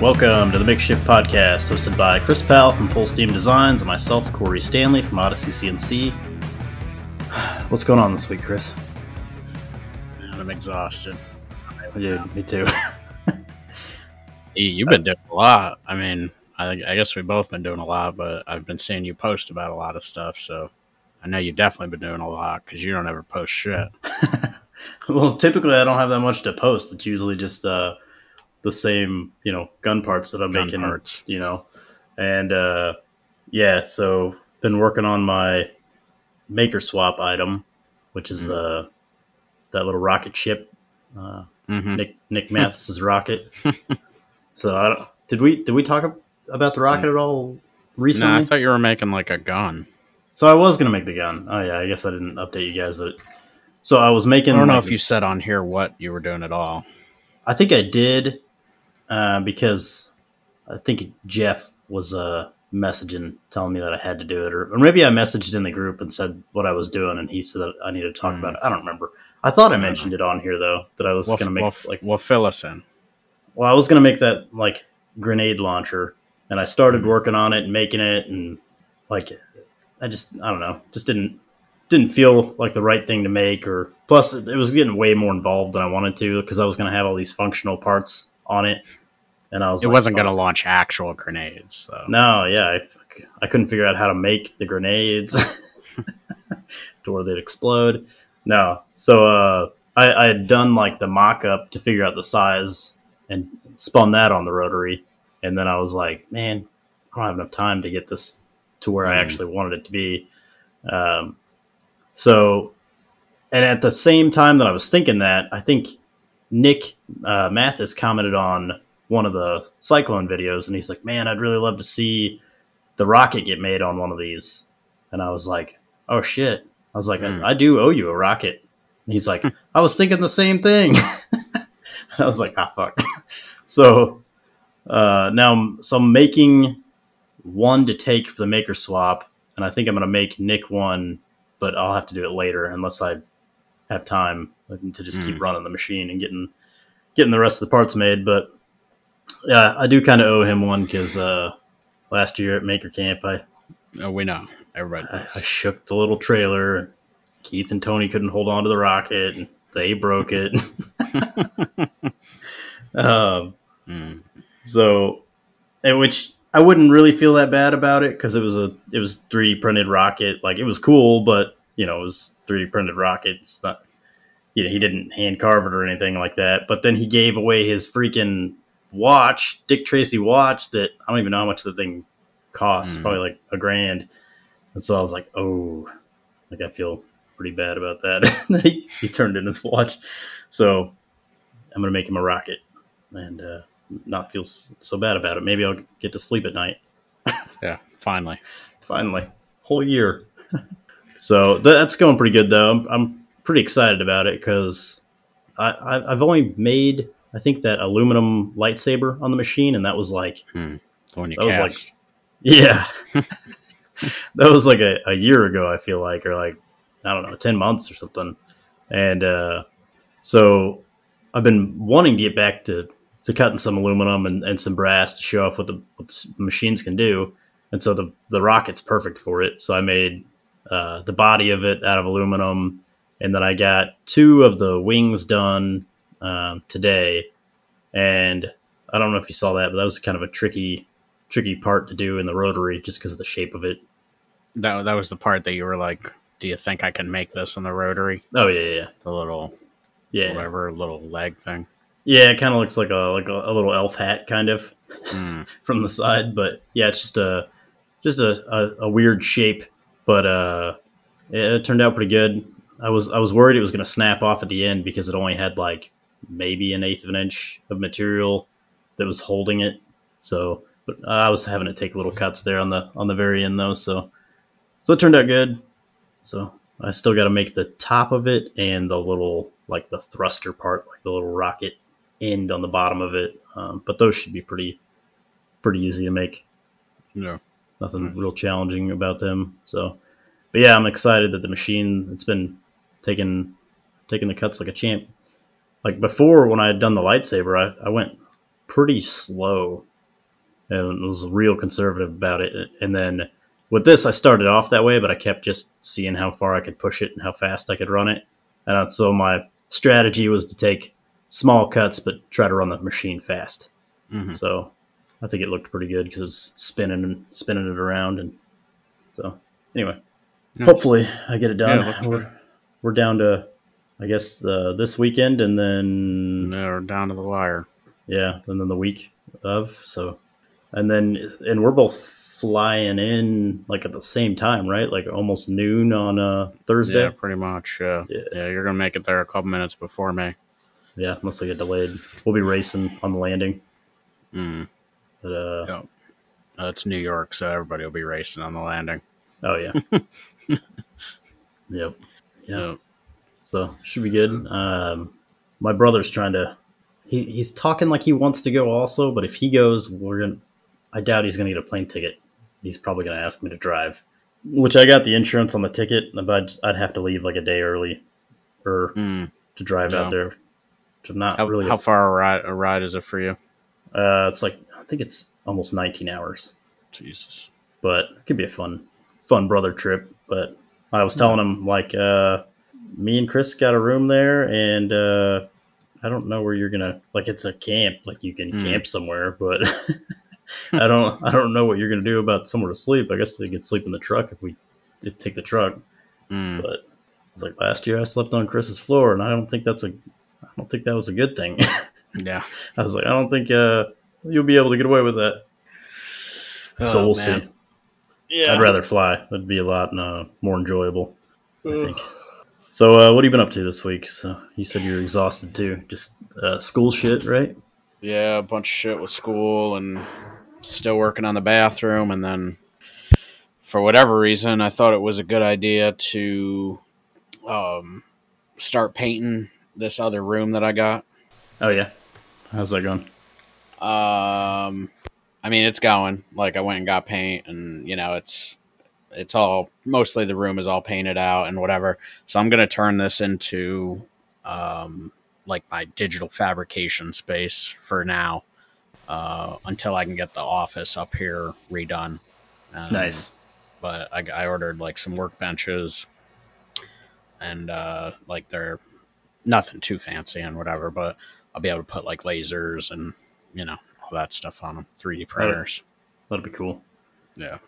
Welcome to the Makeshift Podcast, hosted by Chris Powell from Full Steam Designs and myself, Cory Stanley from Odyssey CNC. What's going on this week, Chris? Man, I'm exhausted. Dude, me too. You- You've been doing a lot. I mean, I, I guess we've both been doing a lot, but I've been seeing you post about a lot of stuff. So I know you've definitely been doing a lot because you don't ever post shit. well, typically I don't have that much to post. It's usually just uh, the same, you know, gun parts that I'm Gun making, parts. you know. And uh, yeah, so been working on my maker swap item, which is Mm. uh, that little rocket ship, uh, hmm Nick Nick Mathis's rocket. so I don't, did we did we talk about the rocket at all No, recently? I thought you were making like a gun. so I was gonna make the gun. Oh yeah, I guess I didn't update you guys that. So I was making. I don't know like, if you said on here what you were doing at all. I think I did, uh, because I think Jeff was uh, messaging telling me that I had to do it, or, or maybe I messaged in the group and said what I was doing, and he said that I needed to talk Hmm. about it. I don't remember. I thought I don't mentioned it on here though that I was Well, gonna make well, like well, fill us in. well, I was gonna make that like grenade launcher, and I started Mhm. working on it and making it, and like I just I don't know, just didn't didn't feel like the right thing to make, or plus it was getting way more involved than I wanted to because I was gonna have all these functional parts on it, and I was It like, wasn't going to launch actual grenades, though. No, yeah, I, I couldn't figure out how to make the grenades to where they'd explode. No, so uh, I, I had done like the mock up to figure out the size and spun that on the rotary, and then I was like, man, I don't have enough time to get this to where I Mm. actually wanted it to be. Um, so, and at the same time that I was thinking that, I think Nick uh, Mathis commented on one of the Cyclone videos, and he's like, "Man, I'd really love to see the rocket get made on one of these." And I was like, "Oh shit!" I was like, Hmm. I, "I do owe you a rocket." And he's like, "I was thinking the same thing." I was like, "Ah, fuck." so uh, now, I'm, so I'm making one to take for the maker swap, and I think I'm gonna make Nick one, but I'll have to do it later unless I have time to just keep Mm. running the machine and getting getting the rest of the parts made. But yeah, I do kind of owe him one because uh, last year at Maker Camp, I, Oh, we know. Everybody I. I shook the little trailer. Keith and Tony couldn't hold on to the rocket, and they broke it. um, Mm. so, and which I wouldn't really feel that bad about it because it was a it was 3D printed rocket. Like it was cool, but you know it was 3D printed rocket. It's not you know he didn't hand carve it or anything like that. But then he gave away his freaking watch, Dick Tracy watch that I don't even know how much the thing costs. Mm. Probably like a grand. And so I was like, oh, like I feel pretty bad about that. he, he turned in his watch. So I'm gonna make him a rocket and uh, not feel so bad about it. Maybe I'll get to sleep at night Yeah, finally. finally, whole year. so th- that's going pretty good though. I'm, I'm pretty excited about it because I, I've only made I think that aluminum lightsaber on the machine, and that was like you That was like- yeah, that was like a, a year ago. I feel like, or like I don't know, ten months or something. And uh, so I've been wanting to get back to to cutting some aluminum and, and some brass to show off what the, what the machines can do. And so the the rocket's perfect for it. So I made uh, the body of it out of aluminum, and then I got two of the wings done um, today. And I don't know if you saw that, but that was kind of a tricky tricky part to do in the rotary just because of the shape of it. that, that was the part that you were like, do you think I can make this in the rotary? Oh yeah, yeah, The little, yeah, whatever, little leg thing. yeah. It kind of looks like a like a, a little elf hat kind of Mm. from the side, but yeah, it's just a just a, a, a weird shape. But uh, it, it turned out pretty good. I was I was worried it was going to snap off at the end because it only had like maybe an eighth of an inch of material that was holding it. So, but I was having to take little cuts there on the on the very end though. So, so it turned out good. So I still got to make the top of it and the little like the thruster part, like the little rocket end on the bottom of it. Um, but those should be pretty pretty easy to make. Yeah. Nothing Nice. real challenging about them. So, but yeah, I'm excited that the machine it's been taking taking the cuts like a champ. Like before, when I had done the lightsaber, I, I went pretty slow and was real conservative about it. And then with this, I started off that way, but I kept just seeing how far I could push it and how fast I could run it. And so my strategy was to take small cuts, but try to run the machine fast. Mhm. So I think it looked pretty good because it was spinning and spinning it around. And so anyway, hopefully I get it done. Yeah, it we're, down to, I guess, uh, this weekend and then They're down to the wire. yeah, and then the week of. So, and then and we're both flying in like at the same time, right? Like almost noon on uh, Thursday. Yeah, pretty much. Yeah. Yeah. yeah, you're gonna make it there a couple minutes before me. Yeah, unless I get delayed, we'll be racing on the landing. Mm. But, uh, Yeah. Uh, it's New York, so everybody will be racing on the landing. oh yeah, yep, yeah. So should be good. Um, my brother's trying to. He, he's talking like he wants to go also, but if he goes, we're gonna. I doubt he's gonna get a plane ticket. He's probably gonna ask me to drive, which I got the insurance on the ticket, but I'd, have to leave like a day early, or Mm. to drive Yeah. out there. I'm not How, really. how far a ride, a ride is it for you? uh, it's like I think it's almost 19 hours, Jesus. but it could be a fun, fun brother trip. But I was telling him like, uh, me and Chris got a room there, and uh, I don't know where you're gonna like. It's a camp, like you can Hmm. camp somewhere, but I don't, I don't know what you're gonna do about somewhere to sleep. I guess they could sleep in the truck if we if take the truck. Mm. But it's like last year I slept on Chris's floor, and I don't think that's a, I don't think that was a good thing. Yeah. I was like, I don't think uh, you'll be able to get away with that. so Oh, we'll man. see. Yeah. I'd rather fly. That'd be a lot uh, more enjoyable. I think. So, uh, what have you been up to this week? So, you said you're exhausted too. Just uh, school shit, right? Yeah, a bunch of shit with school and still working on the bathroom. And then for whatever reason, I thought it was a good idea to um, start painting this other room that I got. Oh yeah. How's that going? Um, I mean, it's going. Like I went and got paint, and you know, it's it's all mostly the room is all painted out and whatever. So I'm gonna turn this into um like my digital fabrication space for now, uh, until I can get the office up here redone. Um, Nice. but I, I ordered like some workbenches and uh, like they're nothing too fancy and whatever, but I'll be able to put like lasers and you know all that stuff on them, 3D printers. That'd be cool. Yeah,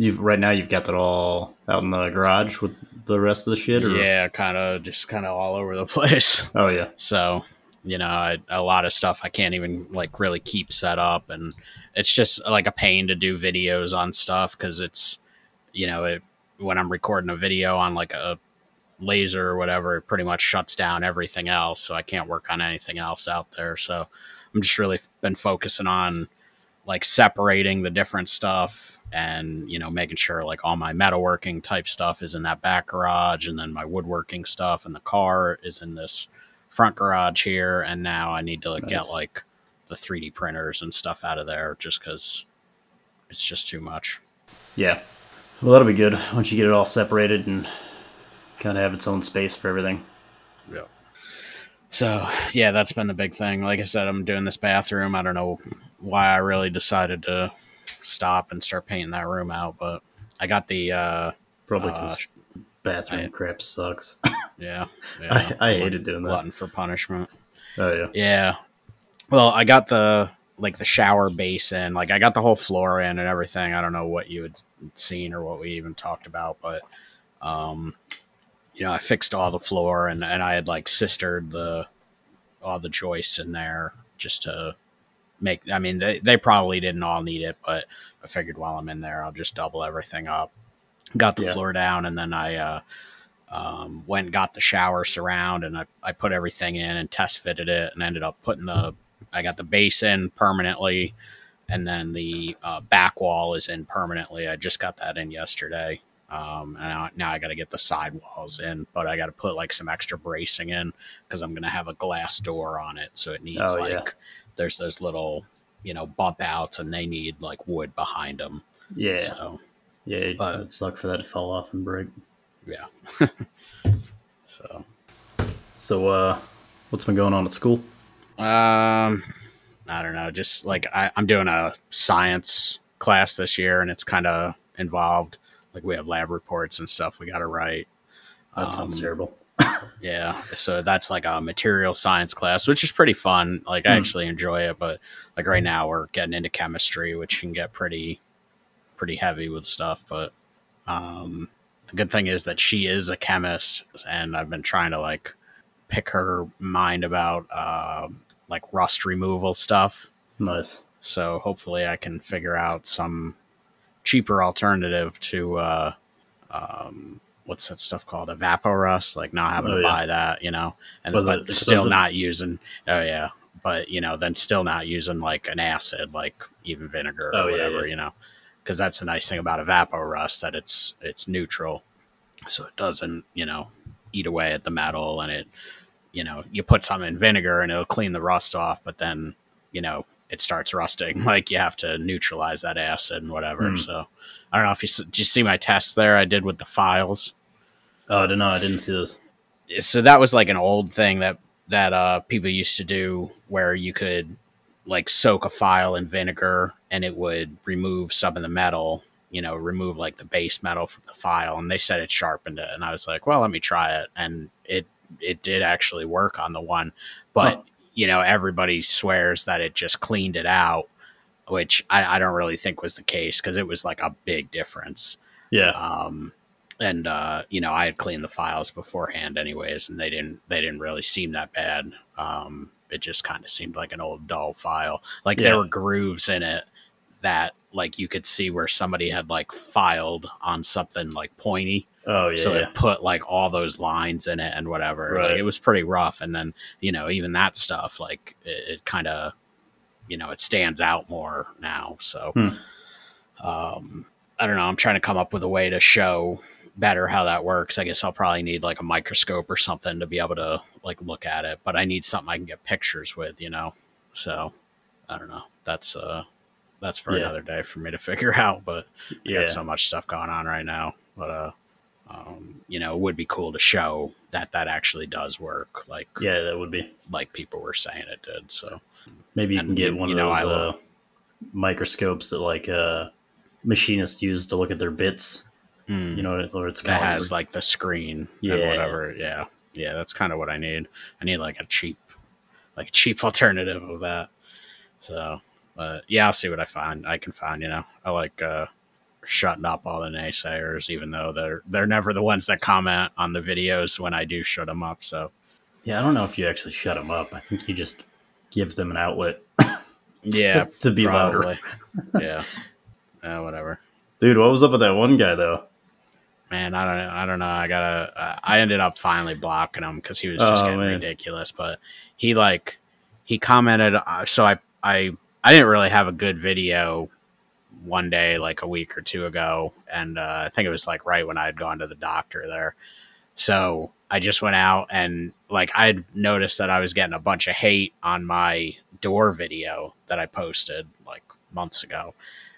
You've right now you've got that all out in the garage with the rest of the shit. Or? yeah, kind of just kind of all over the place. Oh yeah. So you know, I, a lot of stuff I can't even like really keep set up, and it's just like a pain to do videos on stuff because it's you know it, when I'm recording a video on like a laser or whatever, it pretty much shuts down everything else, so I can't work on anything else out there. So I'm just really been focusing on like separating the different stuff and you know making sure like all my metalworking type stuff is in that back garage and then my woodworking stuff and the car is in this front garage here and now i need to like, get like the 3d printers and stuff out of there just because it's just too much Yeah. Well, that'll be good once you get it all separated and kind of have its own space for everything. yeah so yeah that's been the big thing like i said i'm doing this bathroom i don't know why i really decided to stop and start painting that room out but i got the uh, Probably uh bathroom I- crap sucks. yeah, yeah I, I hated doing that. glutton for punishment Oh yeah. Yeah. Well, I got the like the shower basin, like I got the whole floor in and everything. I don't know what you had seen or what we even talked about, but um you know, I fixed all the floor and and I had like sistered the all the joists in there just to make I mean, they they probably didn't all need it, but I figured while I'm in there, I'll just double everything up. Got the Yeah. floor down and then I uh um, went and got the shower surround and I, I put everything in and test fitted it and ended up putting the I got the base in permanently and then the uh, back wall is in permanently. I just got that in yesterday. Um, and now, now I got to get the side walls in, but I got to put like some extra bracing in because I'm going to have a glass door on it. So it needs Oh, like, yeah. there's those little, you know, bump outs and they need like wood behind them. Yeah. So, Yeah. It But- would suck for that to fall off and break. yeah. so, So, uh, what's been going on at school? Um, I don't know, just like I, I'm doing a science class this year, and it's kind of involved. Like we have lab reports and stuff we got to write. That sounds Um, terrible. Yeah, so that's like a material science class, which is pretty fun. Like I Hmm. actually enjoy it, but like right now we're getting into chemistry, which can get pretty pretty heavy with stuff. But um, the good thing is that she is a chemist, and I've been trying to like pick her mind about uh, like rust removal stuff. Nice. So hopefully I can figure out some cheaper alternative to uh, um, what's that stuff called? Evaporust, like not having Oh, to yeah. buy that, you know, and Was but still not using. Oh yeah, but you know, then still not using like an acid, like even vinegar Oh, or yeah, whatever, yeah. you know, because that's the nice thing about Evaporust that it's it's neutral, so it doesn't you know eat away at the metal and it you know you put some in vinegar and it'll clean the rust off, but then you know it starts rusting. Like you have to neutralize that acid and whatever. Hmm. So I don't know if you did you see my tests there I did with the files. Oh, I don't know. I didn't see this. So that was like an old thing that that uh, people used to do where you could like soak a file in vinegar and it would remove some of the metal. You know, remove like the base metal from the file, and they said it sharpened it. And I was like, well, let me try it, and it it did actually work on the one, but Huh. You know, everybody swears that it just cleaned it out, which I, I don't really think was the case because it was like a big difference. Yeah. Um, and uh, you know, I had cleaned the files beforehand, anyways, and they didn't they didn't really seem that bad. Um, it just kind of seemed like an old dull file. Like there were grooves in it that like you could see where somebody had like filed on something like pointy Oh, yeah. so yeah. it put like all those lines in it and whatever. Like Right. it was pretty rough. And then you know even that stuff like it, it kind of you know it stands out more now. So Hmm. um, I don't know. I'm trying to come up with a way to show better how that works. I guess I'll probably need like a microscope or something to be able to like look at it. But I need something I can get pictures with. You know. So I don't know. That's uh that's for Yeah. another day for me to figure out. But I yeah. got so much stuff going on right now. But uh, um, you know, it would be cool to show that that actually does work. Like Yeah, that would be. like people were saying it did. So Maybe you And can get you- one you of know, those uh, microscopes that like uh, machinists use to look at their bits. mm, You know, or it's that called. has like the screen Yeah. and whatever. Yeah, yeah, that's kind of what I need. I need like a cheap, like a cheap alternative of that. So, but yeah, I'll see what I find. I can find. You know, I like uh, shutting up all the naysayers, even though they're they're never the ones that comment on the videos when I do shut them up. So yeah, I don't know if you actually shut them up. I think you just give them an outlet. yeah, To be louder. yeah, uh, whatever. Dude, what was up with that one guy though? Man, I don't, I don't know. I gotta. uh, I ended up finally blocking him because he was just Oh, getting man. ridiculous. But he like he commented. Uh, so I, I, I didn't really have a good video one day, like a week or two ago, and uh, I think it was like right when I had gone to the doctor there. So I just went out and like I'd noticed that I was getting a bunch of hate on my door video that I posted like months ago.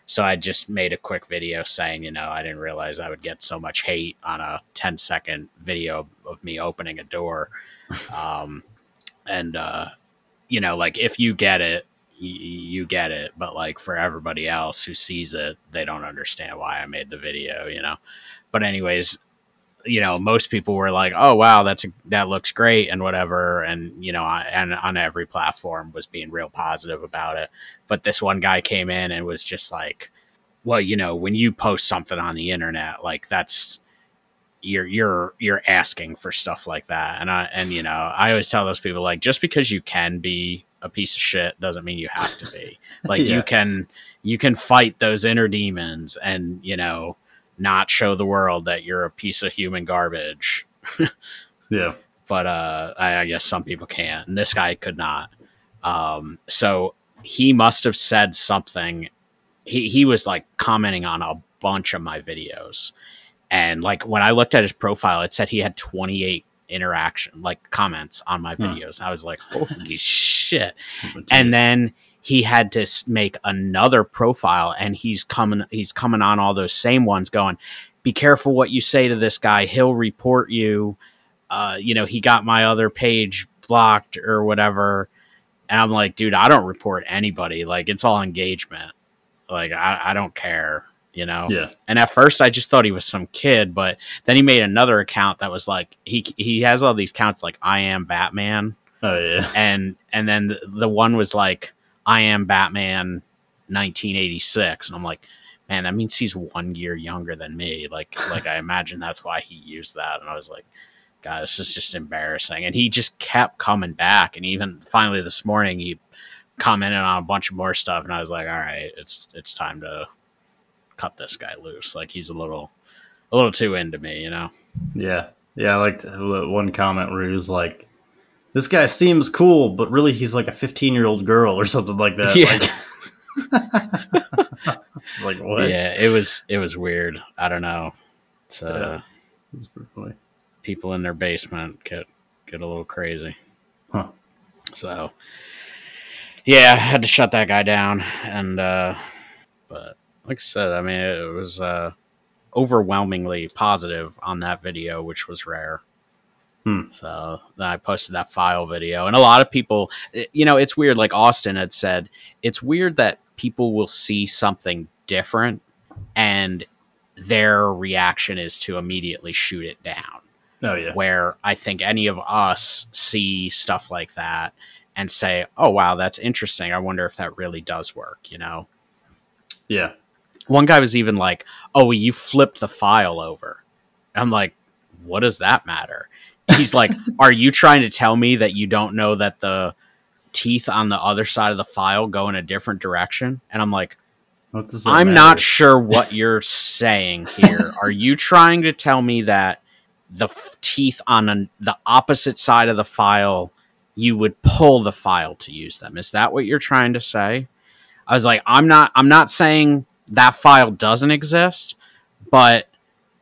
So I just made a quick video saying, you know, I didn't realize I would get so much hate on a 10 second video of me opening a door. Um, and, uh, you know, like if you get it, you get it. But like for everybody else who sees it, they don't understand why I made the video, you know? But, anyways, you know, most people were like, "Oh wow, that's a, that looks great" and whatever, and you know, I, and on every platform was being real positive about it. But this one guy came in and was just like, "Well, you know, when you post something on the internet, like that's you're you're you're asking for stuff like that." And I and you know, I always tell those people like, just because you can be a piece of shit doesn't mean you have to be. Like Yeah. you can you can fight those inner demons and you know not show the world that you're a piece of human garbage. Yeah. But uh, I, I guess some people can't, and this guy could not. Um, so he must have said something. He he was like commenting on a bunch of my videos, and like when I looked at his profile, it said he had 28 interaction like comments on my Hmm. videos. I was like, holy shit! Jeez. and then he had to make another profile and he's coming he's coming on all those same ones going be careful what you say to this guy he'll report you uh, you know he got my other page blocked or whatever And I'm like, dude, I don't report anybody. Like, it's all engagement. Like, I, I don't care, you know? Yeah. And at first, I just thought he was some kid, but then he made another account that was like, he, he has all these accounts like, I am Batman. Oh yeah. And, and then the, the one was like, I am Batman 1986. And I'm like, man, that means he's one year younger than me. Like, like I imagine that's why he used that. And I was like, God, this is just embarrassing. And he just kept coming back. And even finally this morning, he commented on a bunch of more stuff. And I was like, all right, it's it's time to cut this guy loose. Like he's a little a little too into me, you know. Yeah. Yeah. I liked one comment where he was like, "This guy seems cool, but really he's like a 15 year old girl or something like that." Yeah. Like, like what? Yeah, it was it was weird. I don't know. It's, uh, Yeah. That's pretty funny. people in their basement get get a little crazy. Huh. So yeah, I had to shut that guy down and uh but like I said, I mean it was uh overwhelmingly positive on that video, which was rare. Hmm. So then I posted that file video, and a lot of people, you know, it's weird. Like Austin had said, it's weird that people will see something different, and their reaction is to immediately shoot it down Oh yeah. where I think any of us see stuff like that and say, "Oh wow, that's interesting. I wonder if that really does work." You know, Yeah. One guy was even like, "Oh, you flipped the file over." I'm like, "What does that matter?" He's like, "Are you trying to tell me that you don't know that the teeth on the other side of the file go in a different direction?" And I'm like, I'm matter? not sure what you're saying here. Are you trying to tell me that the f- teeth on an, the opposite side of the file, you would pull the file to use them? Is that what you're trying to say? I was like, I'm not. I'm not saying that file doesn't exist, but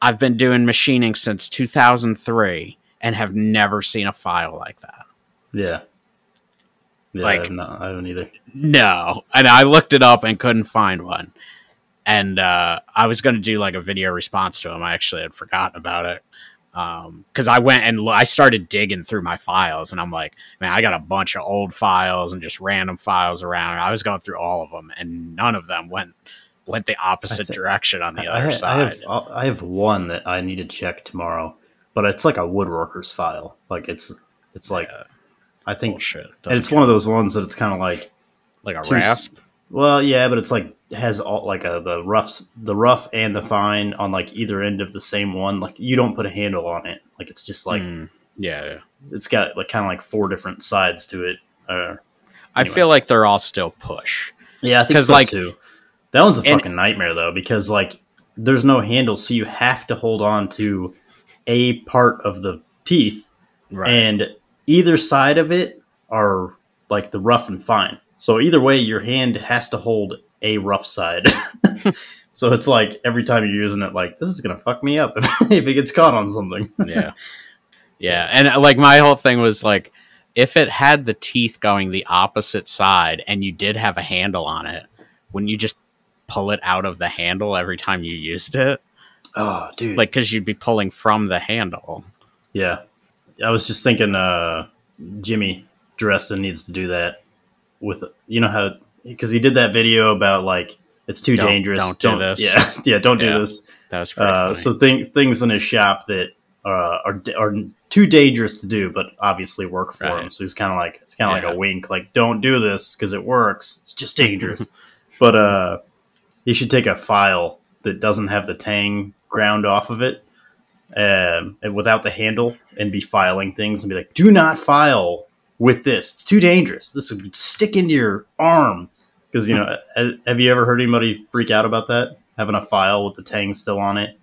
I've been doing machining since 2003 and have never seen a file like that. Yeah. Yeah, Like- I, have not, I haven't either. No, and I looked it up and couldn't find one. And uh, I was going to do like a video response to him. I actually had forgotten about it because I went and I started digging through my files, and I'm like, man, I got a bunch of old files and just random files around. I was going through all of them, and none of them went went the opposite direction on the I, other I side. have I have one that I need to check tomorrow, but it's like a woodworker's file. Like it's it's like Yeah, I think, bullshit. and it's one of those ones that it's kind of like like a two rasp. well, yeah, but it's like has all like a the roughs the rough and the fine on like either end of the same one. Like you don't put a handle on it. Like it's just like Mm, yeah, yeah. it's got like kind of like four different sides to it. Uh, I feel like they're all still push. Yeah, I think 'Cause, so like- too. That one's a and- fucking nightmare though, because like there's no handle, so you have to hold on to a part of the teeth, Right. and either side of it are like the rough and fine. So either way, your hand has to hold a rough side. so it's like every time you're using it, like this is gonna fuck me up if, if it gets caught on something. yeah yeah and uh, like my whole thing was like if it had the teeth going the opposite side and you did have a handle on it wouldn't you just pull it out of the handle every time you used it Oh, dude. like because you'd be pulling from the handle Yeah. I was just thinking uh Jimmy DiResta needs to do that with you know how because he did that video about like it's too Don't- dangerous. don't do this. Yeah, yeah, don't Yeah. do this. that was pretty Uh, so thing, things in his shop that uh, are are too dangerous to do, but obviously work for Right. him. So he's kind of like it's kind of Yeah. like a wink, like don't do this because it works. It's just dangerous. but uh, he should take a file that doesn't have the tang ground off of it, um, and without the handle, and be filing things and be like, do not file with this. It's too dangerous. This would stick into your arm. Because you know, have you ever heard anybody freak out about that? Having a file with the tang still on it,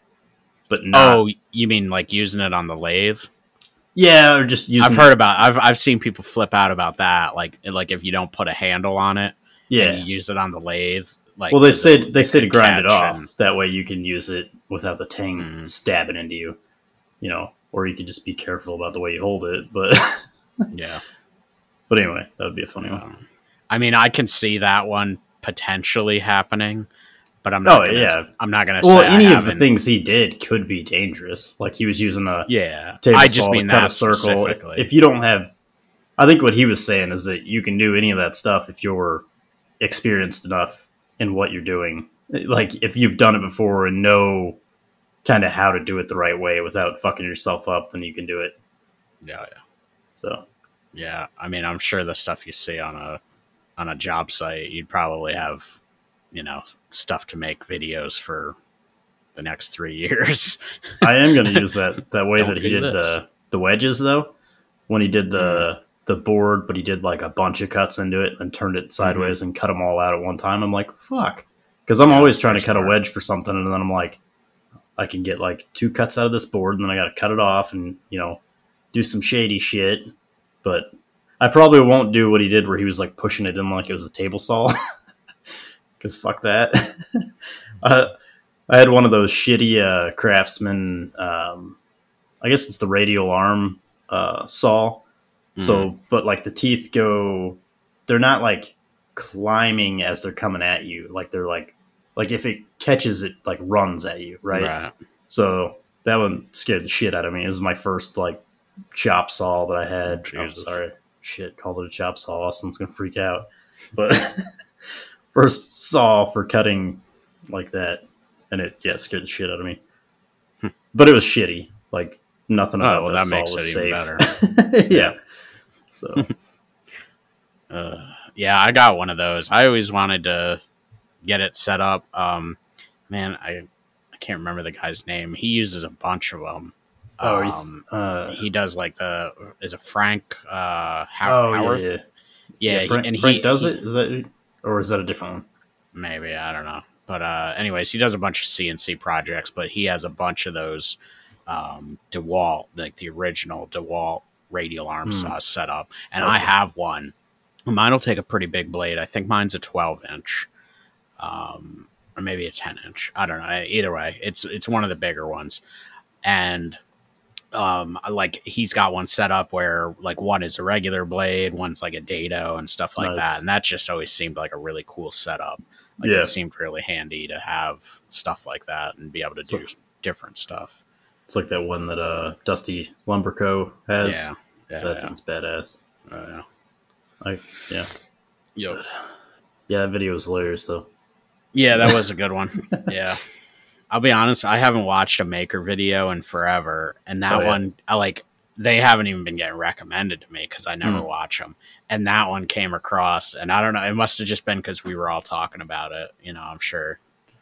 but not. oh you mean like using it on the lathe yeah, or just using. i've heard about i've i've seen people flip out about that like like if you don't put a handle on it Yeah. and you use it on the lathe like well, they said they said to grind it off. and- That way, you can use it without the tang Mhm. stabbing into you. You know, or you could just be careful about the way you hold it. But yeah but anyway, that would be a funny one. I mean, I can see that one potentially happening, but I'm not. Oh, gonna, yeah. I'm not gonna Well, any of the things he did could be dangerous. Like he was using a Yeah, table I just mean to cut a circle. If you don't have I think what he was saying is that you can do any of that stuff if you're experienced enough in what you're doing. Like if you've done it before and know kind of how to do it the right way without fucking yourself up, then you can do it. Yeah, yeah. So Yeah, I mean, I'm sure the stuff you see on a on a job site, you'd probably have, you know, stuff to make videos for the next three years. I am going to use that that way Don't that he did this. the the wedges though. When he did the hmm. The board, but he did like a bunch of cuts into it and turned it sideways and cut them all out at one time. I'm like, fuck, because I'm Yeah, always trying to cut a wedge for something, and then I'm like, I can get like two cuts out of this board, and then I got to cut it off and you know do some shady shit. But I probably won't do what he did, where he was like pushing it in like it was a table saw, because fuck that. uh, I had one of those shitty uh, craftsman. Um, I guess it's the radial arm uh, saw. So, but like the teeth go, they're not like climbing as they're coming at you. Like they're like, like if it catches, it like runs at you, right? right. So that one scared the shit out of me. It was my first like chop saw that I had. I'm sorry, shit, called it a chop saw. Austin's gonna freak out. But first saw for cutting like that, and it yeah scared the shit out of me. Hmm. But it was shitty. Like nothing Oh, about well, that, that saw makes was it even safe. better. yeah. So Uh, yeah, I got one of those. I always wanted to get it set up. Um, man, I I can't remember the guy's name. He uses a bunch of them. oh, Um, uh, he does like the is it Frank uh How- oh yeah, Howarth? yeah. Yeah, he- Frank, and he Frank does he- it. Is that or is that a different one? maybe I don't know. But uh, anyways, he does a bunch of CNC projects, but he has a bunch of those um, DeWalt, like the original DeWalt radial arm Hmm. saws set up, and Okay. I have one. Mine will take a pretty big blade. I think mine's a 12 inch, um, or maybe a 10 inch. I don't know. Either way, it's it's one of the bigger ones, and um like he's got one set up where like one is a regular blade one's like a dado and stuff like Nice. that and that just always seemed like a really cool setup like Yeah. it seemed really handy to have stuff like that and be able to So- do different stuff It's like that one that uh Dusty Lumberco has. yeah yeah that yeah. thing's badass. Uh, yeah. I yeah Yo. yeah that video was hilarious though. yeah that was a good one yeah i'll be honest i haven't watched a maker video in forever and that Oh, yeah. one i like they haven't even been getting recommended to me because i never Hmm. watch them and that one came across and i don't know it must have just been because we were all talking about it you know i'm sure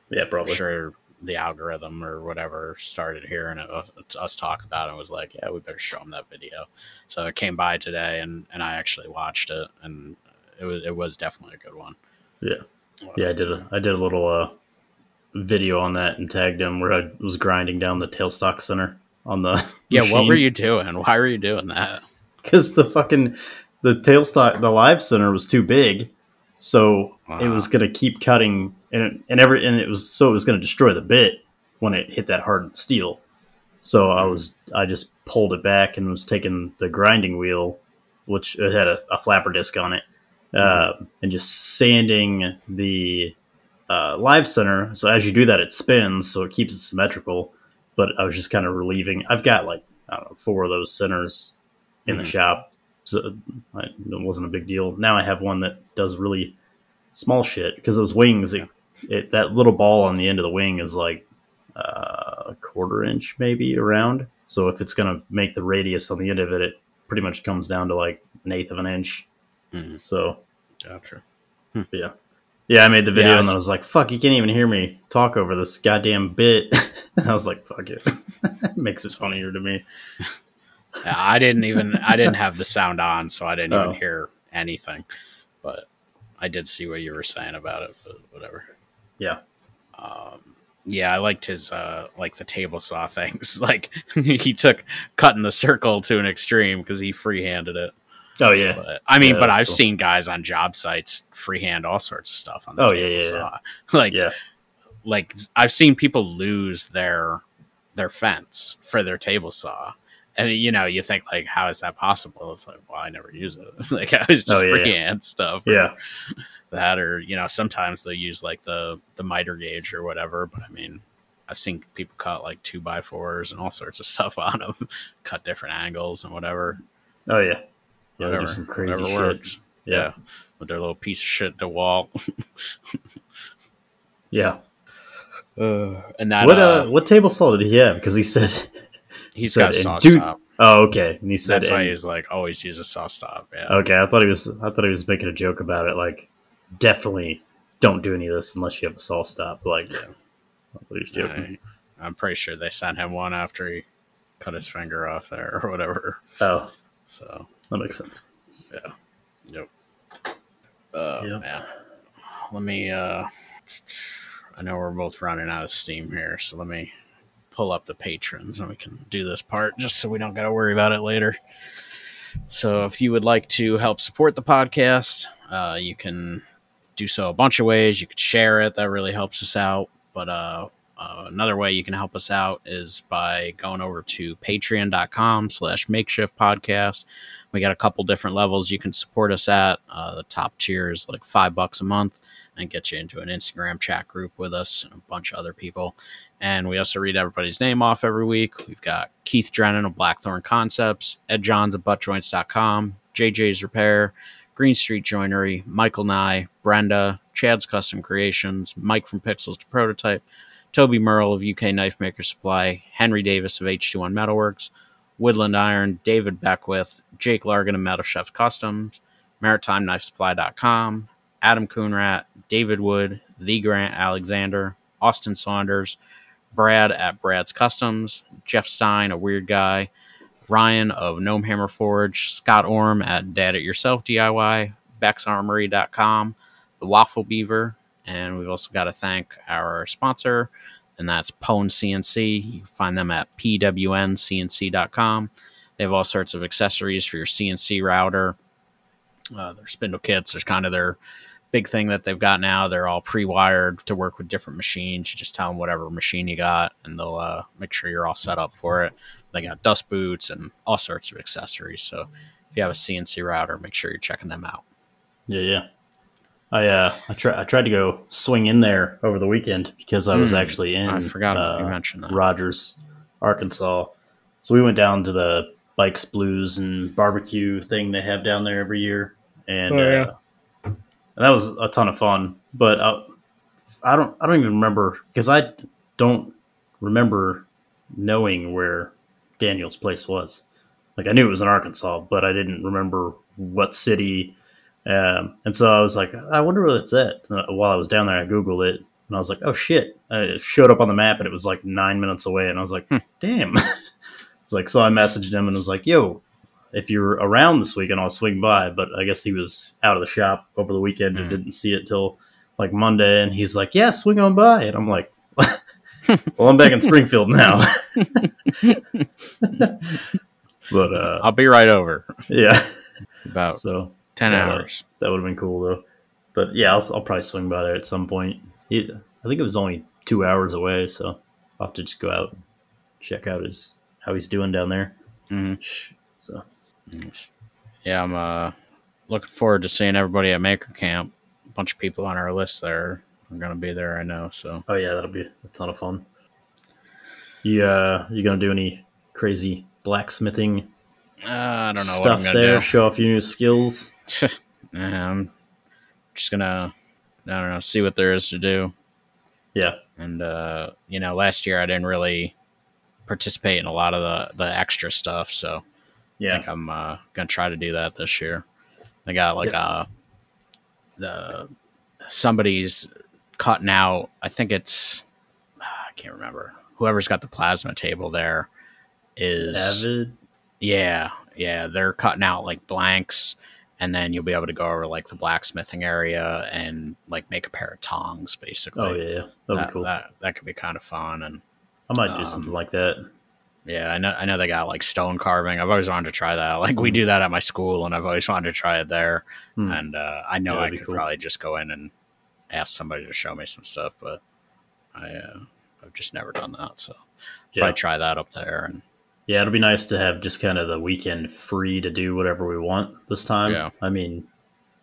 Yeah, I'm probably. sure the algorithm or whatever started hearing it, uh, us talk about it and was like, yeah, we better show them that video. So it came by today and, and I actually watched it and it was, it was definitely a good one. Yeah. Yeah, I did a I did a little uh video on that and tagged him where I was grinding down the tailstock center on the Yeah. What were you doing? Why were you doing that? because the fucking the tailstock the live center was too big so it was going to keep cutting and it, and every and it was so it was going to destroy the bit when it hit that hardened steel. So i was i just pulled it back and was taking the grinding wheel which it had a, a flapper disc on it uh, and just sanding the uh, live center. So as you do that it spins so it keeps it symmetrical. But i was just kind of relieving i've got like i don't know four of those centers in the Mhm. shop. So I, it wasn't a big deal. Now i have one that does really small shit because those wings it, it that little ball on the end of the wing is like uh, a quarter inch maybe around so if it's going to make the radius on the end of it it pretty much comes down to like an eighth of an inch Mhm. so Gotcha. yeah Yeah, i made the video Yeah, I and i was like fuck you can't even hear me talk over this goddamn bit i was like fuck it makes it funnier to me I didn't even, I didn't have the sound on, so I didn't Oh. even hear anything, but I did see what you were saying about it, but whatever. Yeah. Um, yeah, I liked his uh like the table saw things. Like he took cutting the circle to an extreme because he freehanded it. oh yeah But I mean, Yeah, but I've cool. seen guys on job sites freehand all sorts of stuff on the Oh, table yeah, yeah, saw. Like yeah like I've seen people lose their their fence for their table saw. And you know, you think like, how is that possible? It's like, well, I never use it. like I was just Oh, yeah, yeah. freehand stuff. or yeah that, or you know, sometimes they'll use like the the miter gauge or whatever. But I mean, I've seen people cut like two by fours and all sorts of stuff on them, cut different angles and whatever. oh yeah Yeah, whatever, some crazy whatever shit. works. Yeah. Yeah. with their little piece of shit DeWalt. Yeah. Uh, and that what uh, uh, what table saw did he have? Because he said, he's said, got saw dude- stop. oh, okay, and he said, That's why and- he's like always use a SawStop. Yeah. okay. I thought he was, I thought he was making a joke about it. Like, definitely don't do any of this unless you have a SawStop. Like, yeah, I was joking. I, I'm pretty sure they sent him one after he cut his finger off there or whatever. Oh, So, that makes sense. Yeah. Yep. Uh, Yep. man. Let me, uh, I know we're both running out of steam here, so let me pull up the patrons and we can do this part just so we don't got to worry about it later. So, if you would like to help support the podcast, uh, you can do so a bunch of ways. You could share it, that really helps us out. But uh, uh, another way you can help us out is by going over to patreon.com slash makeshift podcast. We got a couple different levels you can support us at. Uh, the top tier is like five bucks a month and get you into an Instagram chat group with us and a bunch of other people. And we also read everybody's name off every week. We've got Keith Drennan of Blackthorn Concepts, Ed Johns of buttjoints.com, JJ's Repair, Green Street Joinery, Michael Nye, Brenda, Chad's Custom Creations, Mike from Pixels to Prototype, Toby Merle of UK Knife Maker Supply, Henry Davis of H21 Metalworks, Woodland Iron, David Beckwith, Jake Largan of Metal Chef Customs, MaritimeKnifeSupply.com, Adam Coonrat, David Wood, The Grant Alexander, Austin Saunders, Brad at Brad's Customs, Jeff Stein, a weird guy, Ryan of Gnome Hammer Forge, Scott Orm at Dad It Yourself DIY, BexArmory.com, The Waffle Beaver, and we've also got to thank our sponsor, and that's Pwn CNC. You can find them at pwncnc.com. They have all sorts of accessories for your CNC router. Uh, their spindle kits, there's kind of their big thing that they've got now. They're all pre-wired to work with different machines. You just tell them whatever machine you got, and they'll uh, make sure you're all set up for it. They got dust boots and all sorts of accessories. So if you have a CNC router, make sure you're checking them out. Yeah, yeah. I uh, I tried I tried to go swing in there over the weekend because I was Hmm, actually in I forgot uh, you mentioned that. Rogers, Arkansas. So we went down to the Bikes Blues and barbecue thing they have down there every year, and, Oh, yeah. uh, and that was a ton of fun. But uh, I don't I don't even remember because I don't remember knowing where Daniel's place was. Like I knew it was in Arkansas, but I didn't remember what city. Um, and so I was like, I wonder where that's at. Uh, while I was down there, I googled it, and I was like, oh shit! It showed up on the map, and it was like nine minutes away, and I was like, Hmm. damn. it's like so I messaged him and was like, yo, if you're around this weekend, I'll swing by. But I guess he was out of the shop over the weekend and Hmm. didn't see it till like Monday, and he's like, yeah, swing on by, and I'm like. well, I'm back in Springfield now. but uh, I'll be right over. yeah, About so 10 Yeah. hours. that would have been cool though. But yeah, I'll, I'll probably swing by there at some point. It, I think it was only two hours away, so I'll have to just go out and check out his how he's doing down there. Mhm. So Yeah, I'm uh, looking forward to seeing everybody at Maker Camp. A bunch of people on our list there are going to be there, I know. So oh yeah, that'll be a ton of fun. You uh, you gonna do any crazy blacksmithing uh, I don't know what stuff I'm there? to Show off your new skills. do. I'm just going to, I don't know, see what there is to do. Yeah, And, uh, you know, last year I didn't really participate in a lot of the, the extra stuff. So I yeah, think I'm uh, gonna try to do that this year. They got like uh the somebody's cutting out. I think it's I can't remember. Whoever's got the plasma table there is avid. yeah yeah they're cutting out like blanks and then you'll be able to go over like the blacksmithing area and like make a pair of tongs basically. Oh yeah, yeah. that'd that, be cool. that that could be kind of fun and I might do um, something like that. Yeah, I know. I know they got like stone carving. I've always wanted to try that. Like we do that at my school, and I've always wanted to try it there. Hmm. And uh, I know Yeah, I could cool. probably just go in and ask somebody to show me some stuff, but I uh, I've just never done that. So Yeah. probably try that up there. And Yeah, it'll be nice to have just kind of the weekend free to do whatever we want this time. Yeah. I mean,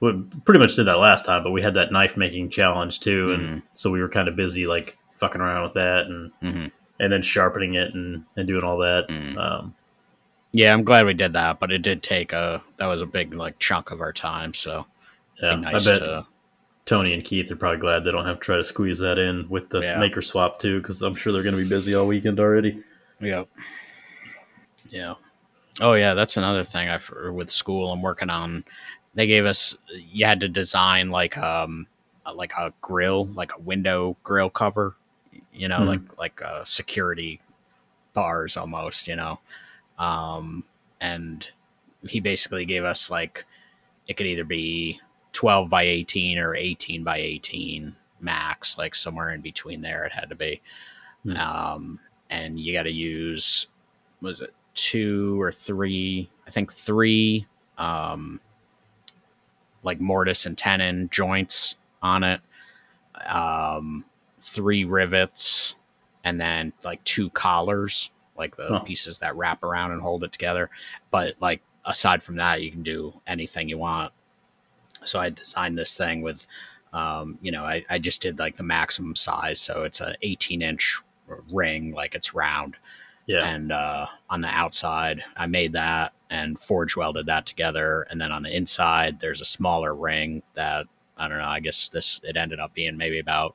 we pretty much did that last time, but we had that knife making challenge too, Mm-hmm. and so we were kind of busy like fucking around with that and Mhm. And then sharpening it and and doing all that. Mhm. Um, Yeah, I'm glad we did that, but it did take a that was a big like chunk of our time. So Yeah, be nice I bet to Tony and Keith are probably glad they don't have to try to squeeze that in with the Yeah. maker swap too, because I'm sure they're going to be busy all weekend already. Yep. Yeah. Oh yeah, that's another thing I for with school I'm working on. They gave us you had to design like um like a grill, like a window grill cover, you know, Mhm. like like uh, security bars almost, you know. Um and he basically gave us like it could either be 12 by 18 or 18 by 18 max, like somewhere in between there it had to be. Hmm. Um and you got to use was it two or three i think three um like mortise and tenon joints on it um three rivets and then like two collars like the Huh. pieces that wrap around and hold it together. But like aside from that you can do anything you want. So i designed this thing with um, you know I, I just did like the maximum size so it's an 18 inch ring like it's round. Yeah, and uh, on the outside i made that and forge welded that together. And then on the inside there's a smaller ring that i don't know i guess this it ended up being maybe about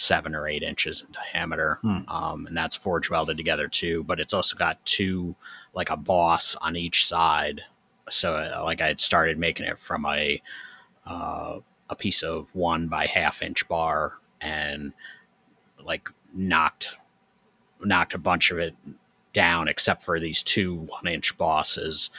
seven or eight inches in diameter Hmm. um, and that's forge welded together too but it's also got two like a boss on each side so uh, like i had started making it from a uh, a piece of one by half inch bar and like knocked knocked a bunch of it down except for these two one inch bosses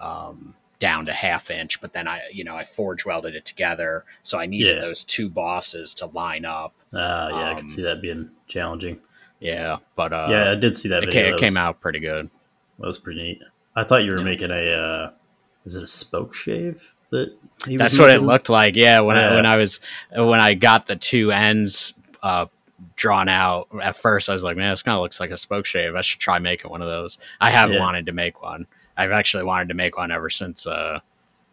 um, down to half inch but then i you know i forge welded it together so i needed Yeah. those two bosses to line up uh, yeah, I um, could see that being challenging. yeah but uh yeah, I did see that it, came, That it came was- out pretty good That was pretty neat. I thought you were Yeah. making a. Uh, is it a spoke shave that? That's what it looked like. Yeah, when I when I was when I got the two ends uh, drawn out at first, I was like, man, this kind of looks like a spoke shave. I should try making one of those. I have wanted to make one. I've actually wanted to make one ever since uh,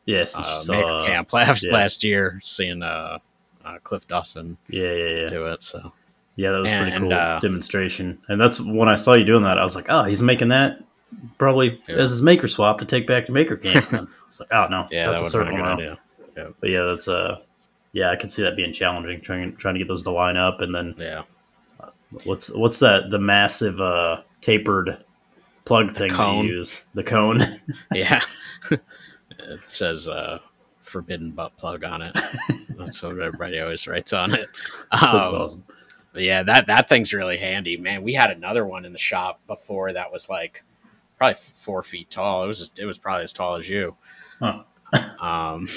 Yes, uh, Maker uh, Camp last yeah. last year, seeing uh, uh, Cliff Dustin Yeah, yeah, yeah. do it. So Yeah, that was pretty cool uh, demonstration. And that's when I saw you doing that, I was like, oh, he's making that probably Yeah. as his maker swap to take back to maker camp. And I was like, oh no, yeah, that's a that circle a good now. idea. But yeah, that's uh yeah, I could see that being challenging trying trying to get those to line up and then Yeah, what's what's that the massive uh tapered plug thing cone. you use? The cone. yeah. it says uh, "forbidden butt plug" on it. That's what everybody always writes on it. that's Um, awesome. Yeah, that that thing's really handy, man. We had another one in the shop before that was like probably four feet tall. It was it was probably as tall as you. Huh. Um,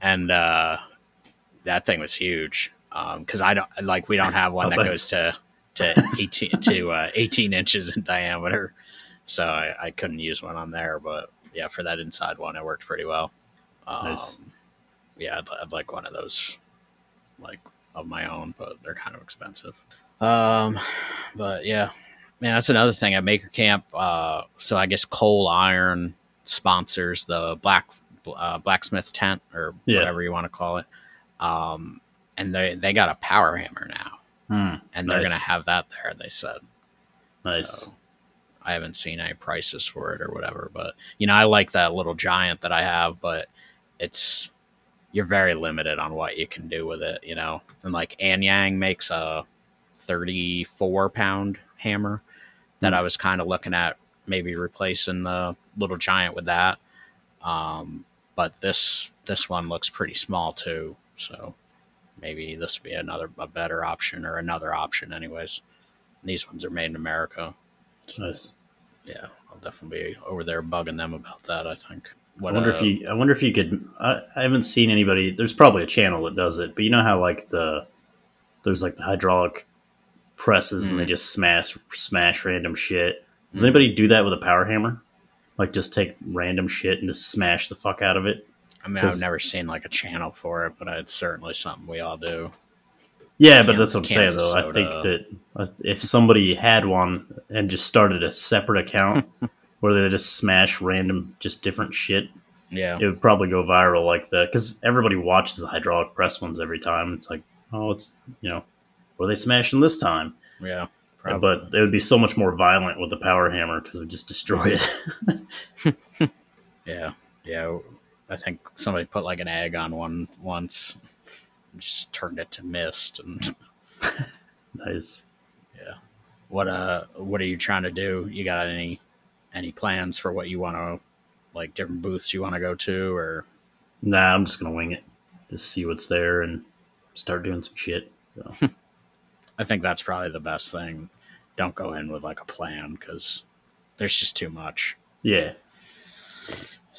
and uh, that thing was huge because I don't like we don't have one Oh, that thanks. goes to to eighteen to uh, eighteen inches in diameter, so I, I couldn't use one on there. But yeah, for that inside one, it worked pretty well. Um, Nice. Yeah, I'd, I'd like one of those, like of my own, but they're kind of expensive. Um, but yeah, man, that's another thing at Maker Camp. Uh, so I guess Coal Iron sponsors the black uh, blacksmith tent or Yeah. whatever you want to call it. Um, and they they got a power hammer now, Hmm, and they're gonna have that there. They said. nice. So, I haven't seen any prices for it or whatever, but you know, I like that little giant that I have, but it's you're very limited on what you can do with it, you know. And like Anyang makes a 34 pound hammer that Hmm. I was kind of looking at maybe replacing the little giant with that. Um, but this this one looks pretty small too, so maybe this would be another a better option or another option, anyways. These ones are made in America. nice. Yeah, I'll definitely be over there bugging them about that. I think. What, I wonder uh, if you. I wonder if you could. I, I haven't seen anybody. There's probably a channel that does it, but you know how like the there's like the hydraulic presses and they Mm. just smash smash random shit. Does Mm. anybody do that with a power hammer? Like just take random shit and just smash the fuck out of it? I mean, I've never seen like a channel for it, but it's certainly something we all do. Yeah, but that's what I'm saying though. I think that uh, if somebody had one and just started a separate account where they just smash random, just different shit, Yeah, it would probably go viral like that because everybody watches the hydraulic press ones every time. It's like, oh, it's you know, what are they smashing this time? yeah. Probably. but it would be so much more violent with the power hammer because it would just destroy it. Yeah, yeah. I think somebody put like an egg on one once, just turned it to mist. And nice. Yeah. What uh, what are you trying to do? You got any any plans for what you want to like different booths you want to go to or Nah, I'm just gonna wing it. Just see what's there and start doing some shit. So, I think that's probably the best thing. Don't go in with like a plan because there's just too much. yeah,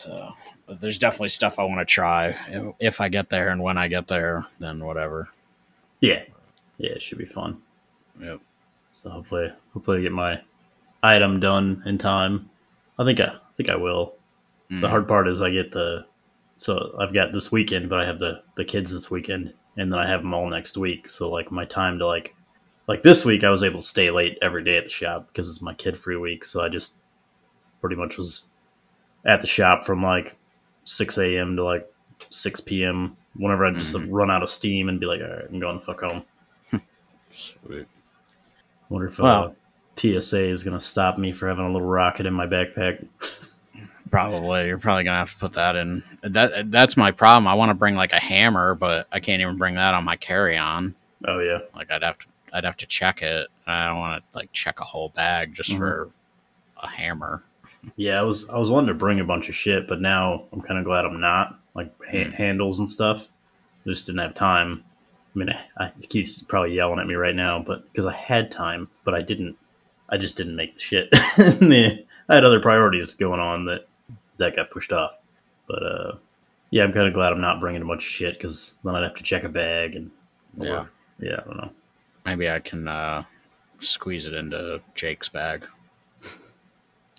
So, but there's definitely stuff I want to try. If- I get there and when I get there, then whatever. yeah, yeah. It should be fun. Yep. So hopefully, hopefully, I get my item done in time. I think I, I think I will. Mm. The hard part is I get the. So I've got this weekend, but I have the the kids this weekend, and then I have them all next week. So like my time to like, like this week I was able to stay late every day at the shop because it's my kid free week. So I just pretty much was at the shop from like six a.m. to like six p.m. Whenever I just Mhm. run out of steam and be like, all right, I'm going the fuck home. Sweet. Wonder if Wow. uh, TSA is going to stop me for having a little rocket in my backpack. Probably. You're probably gonna have to put that in. That that's my problem. I want to bring like a hammer, but I can't even bring that on my carry on. Oh yeah, Like I'd have to I'd have to check it. I don't want to like check a whole bag just Mhm. for a hammer. Yeah. I was I was wanting to bring a bunch of shit, but now I'm kind of glad I'm not like ha- Mm. handles and stuff. Just didn't have time. I mean, I, I, Keith's probably yelling at me right now, but because I had time, but I didn't. I just didn't make the shit. The- I had other priorities going on that that got pushed off. But uh, yeah, I'm kind of glad I'm not bringing a bunch of shit because then I'd have to check a bag and or- Yeah. yeah, I don't know. Maybe I can uh, squeeze it into Jake's bag.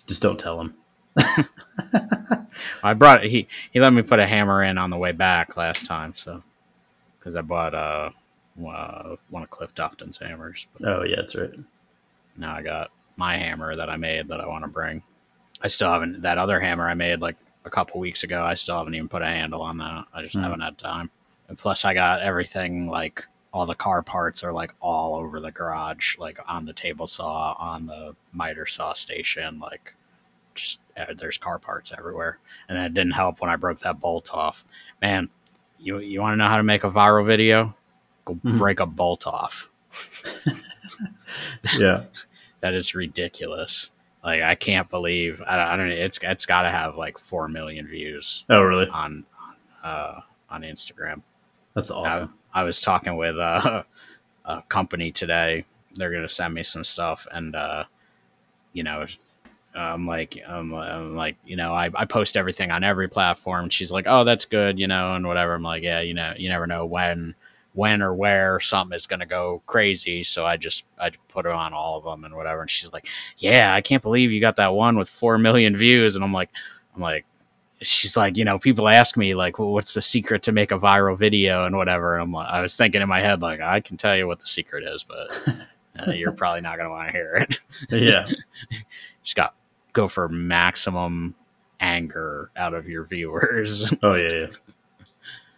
Just don't tell him. I brought he he let me put a hammer in on the way back last time, so because I bought uh, uh one of Cliff Dufton's hammers, but Oh yeah, that's right. now I got my hammer that I made that I want to bring. I still haven't that other hammer I made like a couple weeks ago. I still haven't even put a handle on that. I just Hmm. haven't had time. And plus, I got everything like all the car parts are like all over the garage, like on the table saw, on the miter saw station, like just uh, there's car parts everywhere. And it didn't help when I broke that bolt off. Man, you you want to know how to make a viral video? Go Mhm. break a bolt off. Yeah. That is ridiculous. Like I can't believe I, don't- I don't know. It's it's got to have like four million views Oh really? on uh, on Instagram. That's awesome. I, was talking with uh, a company today. They're gonna send me some stuff, and uh, you know, I'm like, I'm, I'm like, you know, I, I post everything on every platform. She's like, oh, that's good, you know, and whatever. I'm like, yeah, you know, you never know when, when or where something is gonna go crazy. So I just I put it on all of them and whatever. And she's like, yeah, I can't believe you got that one with four million views. And I'm like, I'm like. She's like, you know, people ask me like, well, what's the secret to make a viral video and whatever. And I'm like, I was thinking in my head like, I can tell you what the secret is, but uh, you're probably not gonna want to hear it. yeah. Just got go for maximum anger out of your viewers. Oh yeah,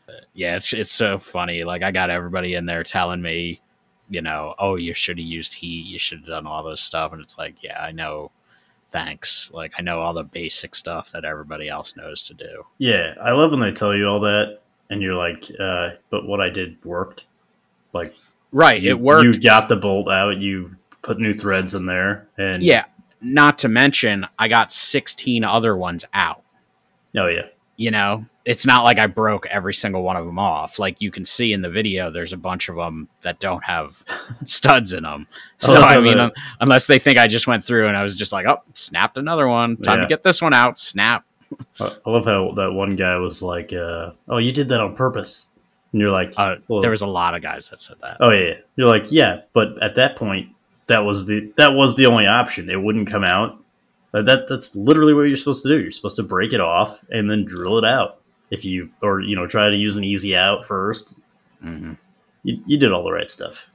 yeah. yeah, it's it's so funny. Like I got everybody in there telling me, you know, oh, you should have used heat, you should have done all this stuff, and it's like, yeah, I know. Thanks. Like I know all the basic stuff that everybody else knows to do. Yeah, I love when they tell you all that, and you're like, uh, "But what I did worked." Like, Right, you, it worked. You got the bolt out. You put new threads in there, and yeah, not to mention I got 16 other ones out. oh yeah, you know it's not like i broke every single one of them off like you can see in the video there's a bunch of them that don't have studs in them so i mean un- unless they think i just went through and i was just like oh snapped another one time Yeah. to get this one out snap I love how that one guy was like, uh, "Oh, you did that on purpose," and you're like, uh, Well- there was a lot of guys that said that "Oh yeah," yeah." you're like, "Yeah," but at that point, that was the that was the only option. It wouldn't come out. That that's literally what you're supposed to do. You're supposed to break it off and then drill it out. If you or you know try to use an easy out first, hmm you, you did all the right stuff.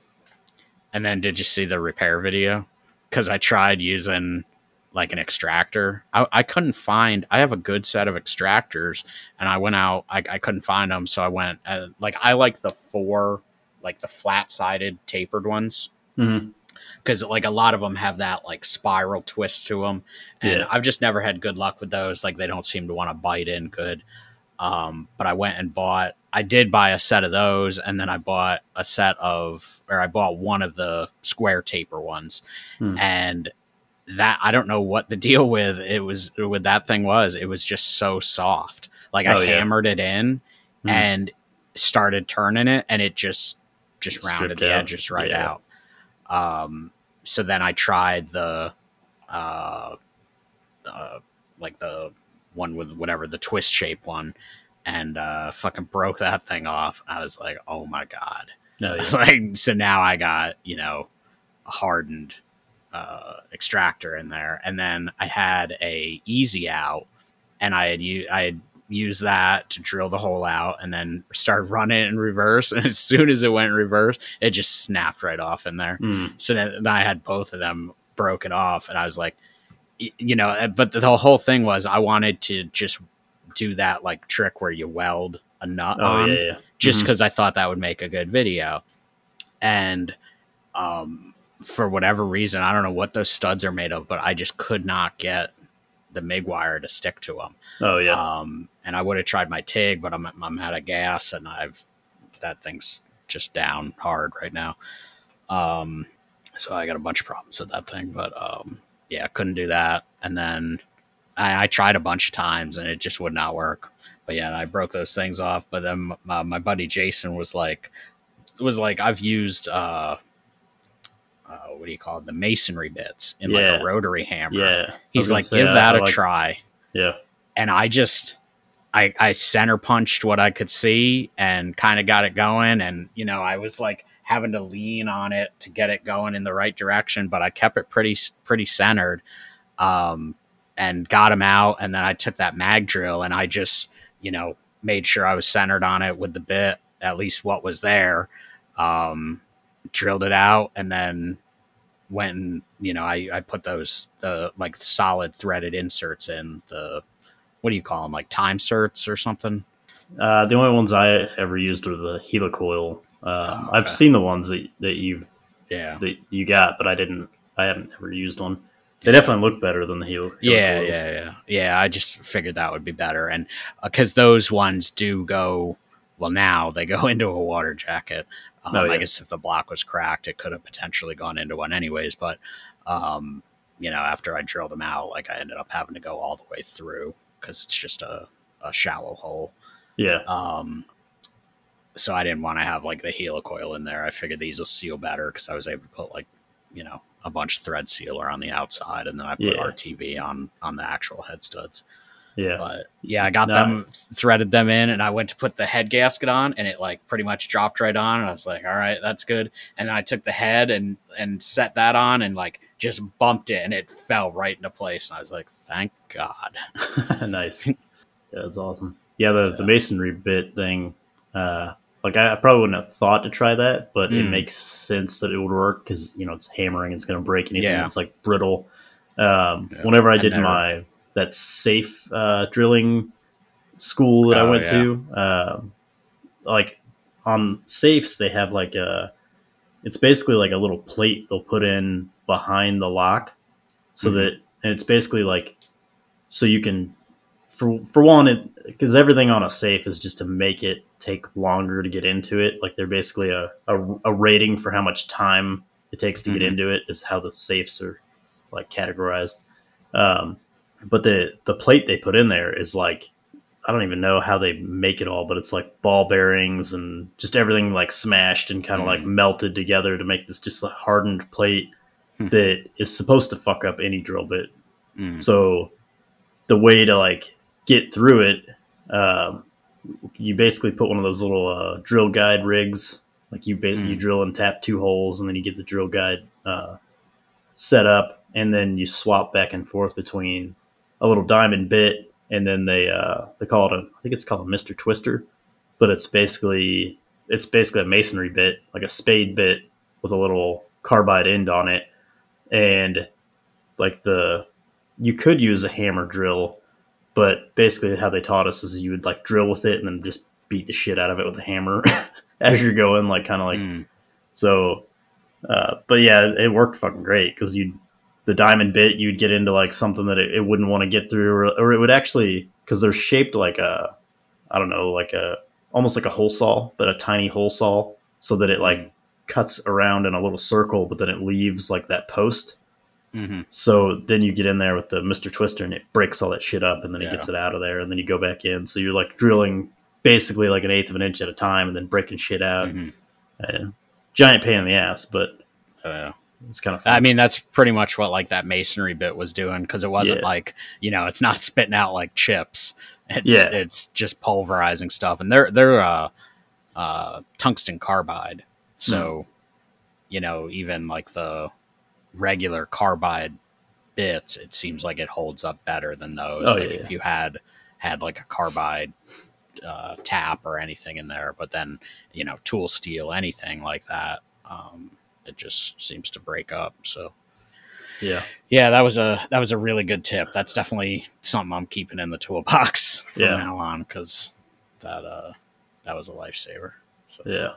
and then did you see the repair video because i tried using like an extractor I, I couldn't find i have a good set of extractors and i went out i, I couldn't find them so i went uh, like i like the four like the flat sided tapered ones Mm-hmm. Because like a lot of them have that like spiral twist to them, and Yeah. I've just never had good luck with those. Like they don't seem to want to bite in good. Um, but I went and bought. I did buy a set of those, and then I bought a set of, or I bought one of the square taper ones, Hmm. and that I don't know what the deal with it was with that thing was. It was just so soft. Like I Oh, yeah. hammered it in Hmm. and started turning it, and it just just Stripped rounded the out. edges right Yeah. out. Um, so then I tried the, uh, uh, like the one with whatever the twist shape one, and uh, fucking broke that thing off. I was like, oh my god. No, yeah. like so now I got you know a hardened uh, extractor in there, and then I had a easy out, and I had I had used that to drill the hole out, and then started running it in reverse. And as soon as it went in reverse, it just snapped right off in there. Mm. So then, I had both of them broken off, and I was like, you know, uh, but the whole thing was I wanted to just do that like trick where you weld a nut Oh on yeah, yeah. just because I thought that would make a good video. And um, for whatever reason, I don't know what those studs are made of, but I just could not get the MIG wire to stick to them. Oh yeah. Um, and I would have tried my TIG, but I'm I'm out of gas, and I've that thing's just down hard right now. Um, so I got a bunch of problems with that thing, but um, yeah, couldn't do that. And then I, I tried a bunch of times, and it just would not work. But yeah, I broke those things off. But then my, my buddy Jason was like, was like, I've used uh, uh, what do you call it, the masonry bits in like a rotary hammer. yeah. He's like, give I- that a like- try Yeah. and I just I I center punched what I could see and kind of got it going and you know I was like having to lean on it to get it going in the right direction but I kept it pretty pretty centered um and got him out and then I took that mag drill and I just you know made sure I was centered on it with the bit at least what was there um drilled it out and then went and you know I, I put those the like solid threaded inserts in the what do you call them like Time-Serts or something Uh, the only ones I ever used were the helicoil. Um, Oh, I've seen the ones that that you yeah that you got, but I didn't. I haven't ever used one. They definitely look better than the hel- helicoils. yeah yeah yeah yeah i just figured that would be better and because those ones do go well now they go into a water jacket um, Oh, yeah. i guess if the block was cracked it could have potentially gone into one anyways but um you know after i drilled them out like i ended up having to go all the way through because it's just a, a shallow hole Yeah. Um, so I didn't want to have like the helicoil in there. I figured these will seal better because I was able to put like, you know, a bunch of thread sealer on the outside, and then I put Yeah. RTV on on the actual head studs. Yeah. But yeah, I got No. them threaded them in, and I went to put the head gasket on, and it like pretty much dropped right on. And I was like, all right, that's good. And then I took the head and and set that on, and like just bumped it, and it fell right into place. And I was like, thank God. nice. Yeah, that's awesome. Yeah, the, the masonry bit thing. Uh, like I, I probably wouldn't have thought to try that, but it Mm. makes sense that it would work because you know it's hammering, it's going to break anything Yeah. that's like brittle. Um, Yeah. Whenever I did they're- my that safe uh, drilling school that I Oh, went yeah. to, um, like on safes they have like a, it's basically like a little plate they'll put in behind the lock, so Mhm. that and it's basically like so you can for for one it because everything on a safe is just to make it take longer to get into it like they're basically a, a, a rating for how much time it takes to Mhm. get into it is how the safes are like categorized um, but the the plate they put in there is like i don't even know how they make it all but it's like ball bearings and just everything like smashed and kind of like Mm. melted together to make this just a hardened plate Hmm. that is supposed to fuck up any drill bit Mm. so the way to like get through it, um, you basically put one of those little uh, drill guide rigs. Like you ba- Mm. you drill and tap two holes, and then you get the drill guide uh, set up, and then you swap back and forth between a little diamond bit, and then they uh, they call it a I think it's called a Mister Twister, but it's basically it's basically a masonry bit, like a spade bit with a little carbide end on it, and like the you could use a hammer drill, but basically how they taught us is you would like drill with it and then just beat the shit out of it with a hammer as you're going, like kind of like Mm. so. Uh, but yeah, it worked fucking great because you the diamond bit you'd get into like something that it, it wouldn't want to get through, or, or it would actually because they're shaped like a I don't know like a almost like a hole saw, but a tiny hole saw, so that it like Mm. cuts around in a little circle, but then it leaves like that post. Mm-hmm. So then you get in there with the Mister Twister, and it breaks all that shit up, and then Yeah. it gets it out of there, and then you go back in. So you're like drilling basically like an eighth of an inch at a time, and then breaking shit out. Mm-hmm. Uh, giant pain in the ass, but Uh, it's kind of fun. I mean, that's pretty much what like that masonry bit was doing because it wasn't Yeah. like you know, it's not spitting out like chips. It's Yeah. it's just pulverizing stuff, and they're they're uh, uh, tungsten carbide, so Hmm. you know, even like the regular carbide bits, it seems like it holds up better than those. Oh, like yeah, if you had had like a carbide uh, tap or anything in there, but then you know, tool steel, anything like that. Um, it just seems to break up. So yeah, yeah, that was a that was a really good tip. That's definitely something I'm keeping in the toolbox from Yeah. now on because that uh that was a lifesaver. So, yeah,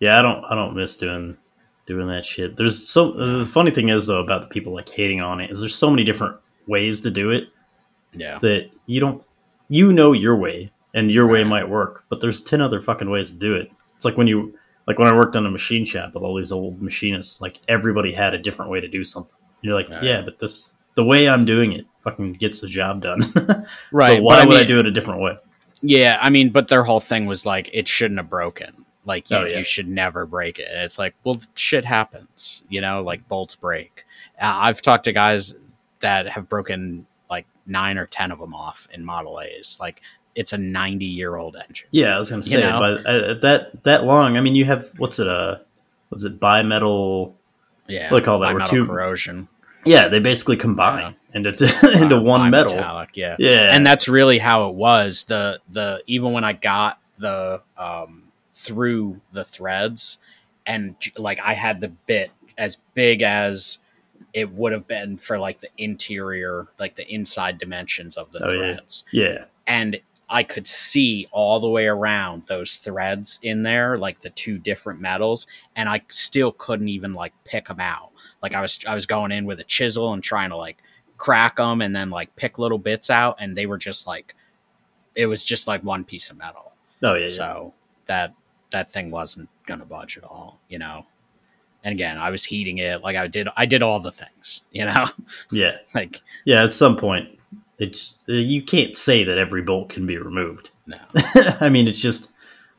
yeah. I don't, I don't miss doing doing that shit. There's so the funny thing is though about the people like hating on it is there's so many different ways to do it yeah, that you don't you know your way and your way might work, but there's ten other fucking ways to do it. It's like when you like when I worked on a machine shop with all these old machinists, like everybody had a different way to do something. You're like, yeah, but this the way I'm doing it fucking gets the job done. right. so why would I, mean- do it a different way? Yeah, I mean, but their whole thing was like it shouldn't have broken. Like you, Oh, yeah. you should never break it. And it's like, well, shit happens. You know, like bolts break. Uh, I've talked to guys that have broken like nine or ten of them off in Model A's. Like it's a ninety-year-old engine. Yeah, I was gonna You say, know? but uh, that that long. I mean, you have what's it? Uh, what's it? Bimetal. Yeah, What do they call that? Bimetal two- corrosion Yeah, they basically combine into into Uh, one metal. Yeah, Yeah, and that's really how it was. The the even when I got the um through the threads, and like I had the bit as big as it would have been for like the interior, like the inside dimensions of the Oh, yeah. threads, yeah, and I could see all the way around those threads in there, like the two different metals, and I still couldn't even like pick them out. Like I was, I was going in with a chisel and trying to like crack them, and then like pick little bits out, and they were just like, it was just like one piece of metal. oh yeah, yeah. So that that thing wasn't gonna budge at all, you know. And again, I was heating it, like I did, I did all the things, you know, yeah, like yeah. At some point, it's uh, you can't say that every bolt can be removed. no, I mean, it's just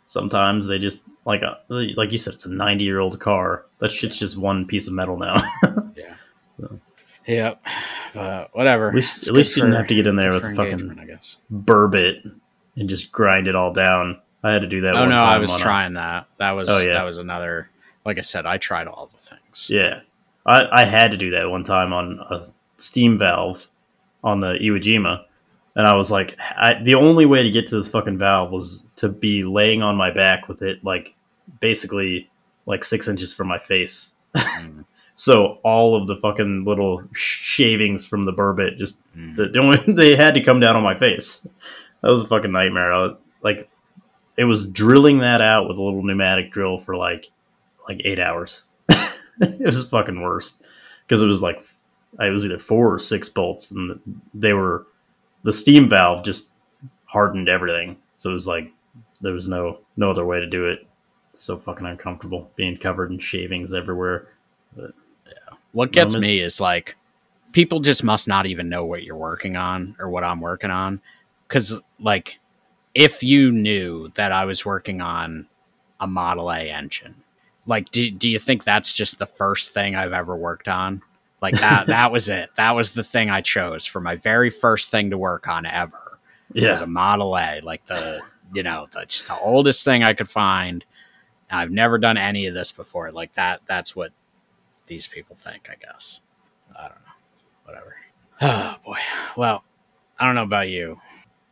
sometimes they just like uh, a, like you said, it's a ninety year old car. That shit's just one piece of metal now. yeah, So. yep. But whatever. At least- at least you didn't for- have to get in there with for fucking- engagement, I guess. Burb it and just grind it all down. I had to do that. Oh one no, time I was on a- trying that. That was Oh, yeah. that was another. Like I said, I tried all the things. Yeah, I, I had to do that one time on a steam valve on the Iwo Jima, and I was like, I, the only way to get to this fucking valve was to be laying on my back with it like basically like six inches from my face. Mm, So all of the fucking little shavings from the burr bit just mm. the, the only, they had to come down on my face. That was a fucking nightmare. I, like it was drilling that out with a little pneumatic drill for like like eight hours. it was fucking worst because it was like it was either four or six bolts, and they were the steam valve just hardened everything. So it was like there was no no other way to do it. So fucking uncomfortable being covered in shavings everywhere. Yeah, What gets Numbers? me is like people just must not even know what you're working on or what I'm working on. Cause like if you knew that I was working on a Model A engine, like do, do you think that's just the first thing I've ever worked on? Like that that was it. That was the thing I chose for my very first thing to work on ever. It was a Model A, like the you know, the, just the oldest thing I could find. I've never done any of this before. Like that that's what these people think, I guess. I don't know. Whatever. Oh boy. Well, I don't know about you,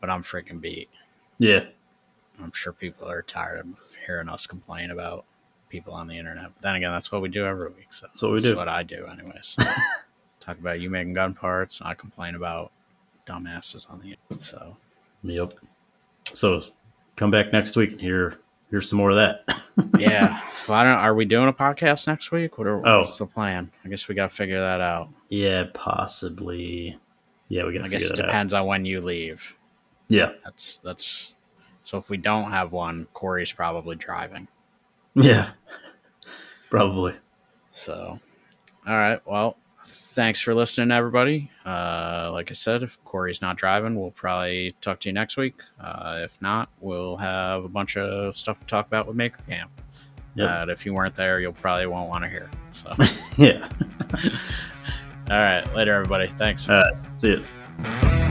but I'm freaking beat. yeah, I'm sure people are tired of hearing us complain about people on the internet. But then again, that's what we do every week. So That's what we do. what I do, anyways. Talk about you making gun parts, and I complain about dumbasses on the internet. So Yep. So come back next week and hear hear some more of that. yeah. Well, I don't. Are we doing a podcast next week? What are, Oh. What's the plan? I guess we got to figure that out. yeah, possibly. Yeah, we gotta I guess it that out. depends on when you leave. Yeah, That's that's. So if we don't have one, Cory's probably driving. Yeah, probably. So, all right. Well, thanks for listening, everybody. Uh, like I said, if Cory's not driving, we'll probably talk to you next week. Uh, if not, we'll have a bunch of stuff to talk about with Maker Camp. Yep. That if you weren't there, you'll probably won't want to hear. So, Yeah. all right. Later, everybody. Thanks. All right. See ya.